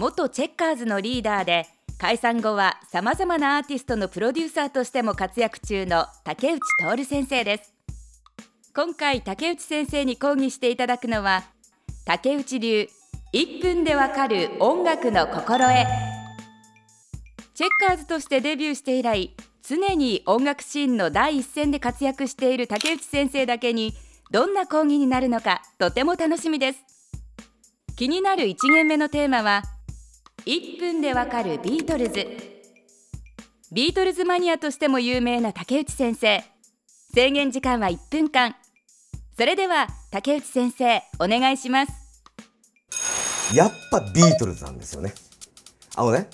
元チェッカーズのリーダーで解散後はさまざまなアーティストのプロデューサーとしても活躍中の竹内徹先生です。今回竹内先生に講義していただくのは竹内流1分でわかる音楽の心得。チェッカーズとしてデビューして以来常に音楽シーンの第一線で活躍している竹内先生だけにどんな講義になるのかとても楽しみです。気になる1限目のテーマは1分でわかるビートルズ。ビートルズマニアとしても有名な竹内先生。制限時間は1分間それでは竹内先生お願いします。やっぱビートルズなんですよね。あのね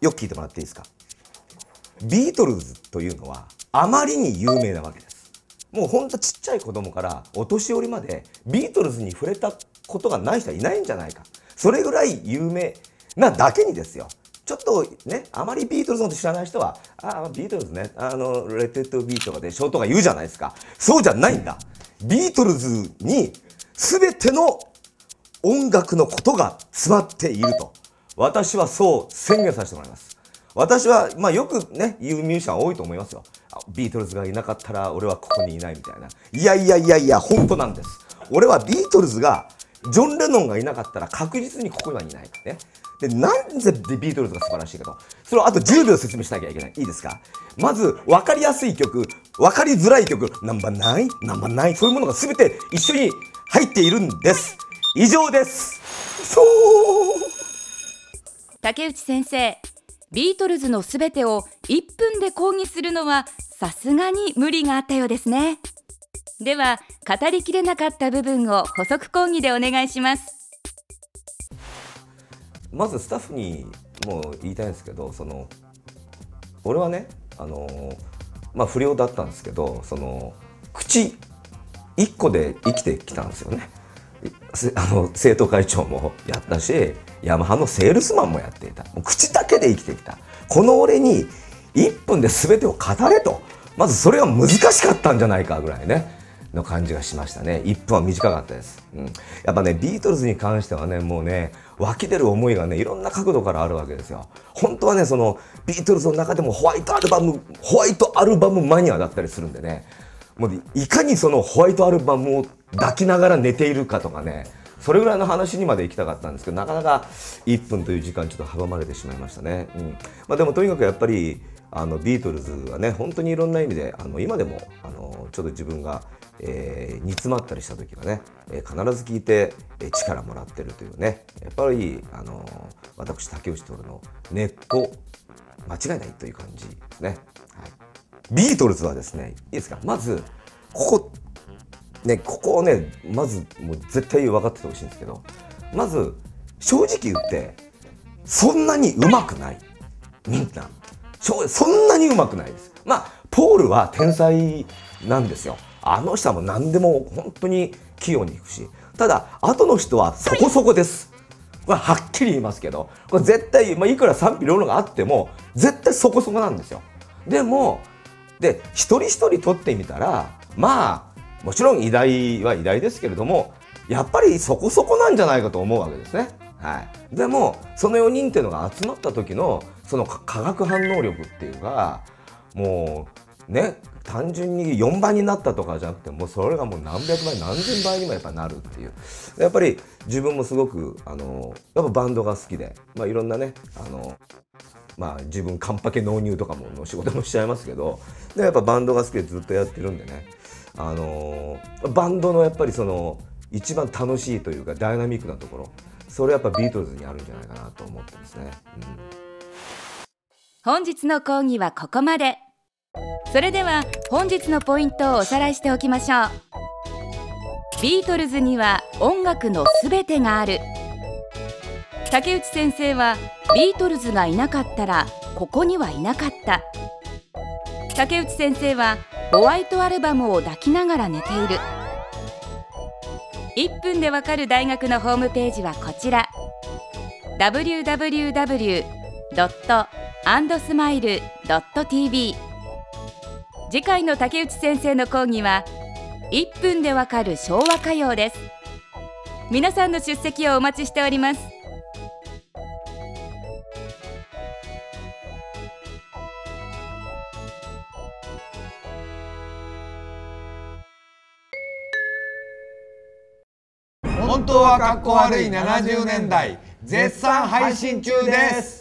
よく聞いてもらっていいですか？ビートルズというのはあまりに有名なわけです。もうほんとちっちゃい子供からお年寄りまでビートルズに触れたことがない人はいないんじゃないか。それぐらい有名なだけにですよ。ちょっとねあまりビートルズのこと知らない人はああビートルズねあのレット・イット・ビーとかでしょうとか言うじゃないですか。そうじゃないんだ。ビートルズに全ての音楽のことが詰まっていると。私はそう宣言させてもらいます。私は、まあ、よくね言うミュージシャン多いと思いますよ。ビートルズがいなかったら俺はここにいないみたいな。いやいやいやいや本当なんです。俺はビートルズがジョン・レノンがいなかったら確実にここにはいないね。でなんでビートルズが素晴らしいかと。それをあと10秒説明しなきゃいけない。いいですか？まず分かりやすい曲分かりづらい曲 number nine number nine そういうものが全て一緒に入っているんです。以上です。そう。竹内先生ビートルズのすべてを1分で講義するのはさすがに無理があったようですね。では語りきれなかった部分を補足講義でお願いします。まずスタッフにもう言いたいんですけどその俺はねあのまあ不良だったんですけどその口1個で生きてきたんですよね。あの生徒会長もやったしヤマハのセールスマンもやっていた。もう口だけで生きてきた。この俺に1分で全てを語れと。まずそれは難しかったんじゃないかぐらいね。の感じがしましたね。1分は短かったです、うん、やっぱねビートルズに関してはねもうね湧き出る思いがねいろんな角度からあるわけですよ。本当はねそのビートルズの中でもホワイトアルバムホワイトアルバムマニアだったりするんでね。もういかにそのホワイトアルバムを抱きながら寝ているかとかねそれぐらいの話にまで行きたかったんですけどなかなか1分という時間ちょっと阻まれてしまいましたね、うん。まあ、でもとにかくやっぱりあのビートルズはね本当にいろんな意味であの今でもあのちょっと自分がえー、煮詰まったりした時はね、えー、必ず聞いて、えー、力もらってるというねやっぱり、あのー、私竹内徹の根っこ間違いないという感じですね、はい、ビートルズはですねいいですか？まずここねここをねまずもう絶対分かっててほしいんですけどまず正直言ってそんなにうまくない。みんなそんなにうまくないです。まあポールは天才なんですよ。あの人はもう何でも本当に器用にいくし、ただ、後の人はそこそこです。これはっきり言いますけど、これ絶対、まあ、いくら賛否両論があっても、絶対そこそこなんですよ。でも、で、一人一人取ってみたら、まあ、もちろん偉大は偉大ですけれども、やっぱりそこそこなんじゃないかと思うわけですね。はい、でもその4人っていうのが集まった時のその化学反応力っていうかもうね単純に4倍になったとかじゃなくてもうそれがもう何百倍何千倍にもやっぱなるっていう。やっぱり自分もすごくあのやっぱバンドが好きで、まあ、いろんなねあのまあ自分カンパケ納入とかもの仕事もしちゃいますけどでやっぱバンドが好きでずっとやってるんでねあのバンドのやっぱりその一番楽しいというかダイナミックなところそれやっぱビートルズにあるんじゃないかなと思ってますね、うん、本日の講義はここまで。それでは本日のポイントをおさらいしておきましょう。ビートルズには音楽のすべてがある。竹内先生はビートルズがいなかったらここにはいなかった。竹内先生はホワイトアルバムを抱きながら寝ている。1分でわかる大学のホームページはこちら。www.andsmile.tv 次回の竹内先生の講義は1分でわかる昭和歌謡です。皆さんの出席をお待ちしております。本当はかっこ悪い70年代絶賛配信中です。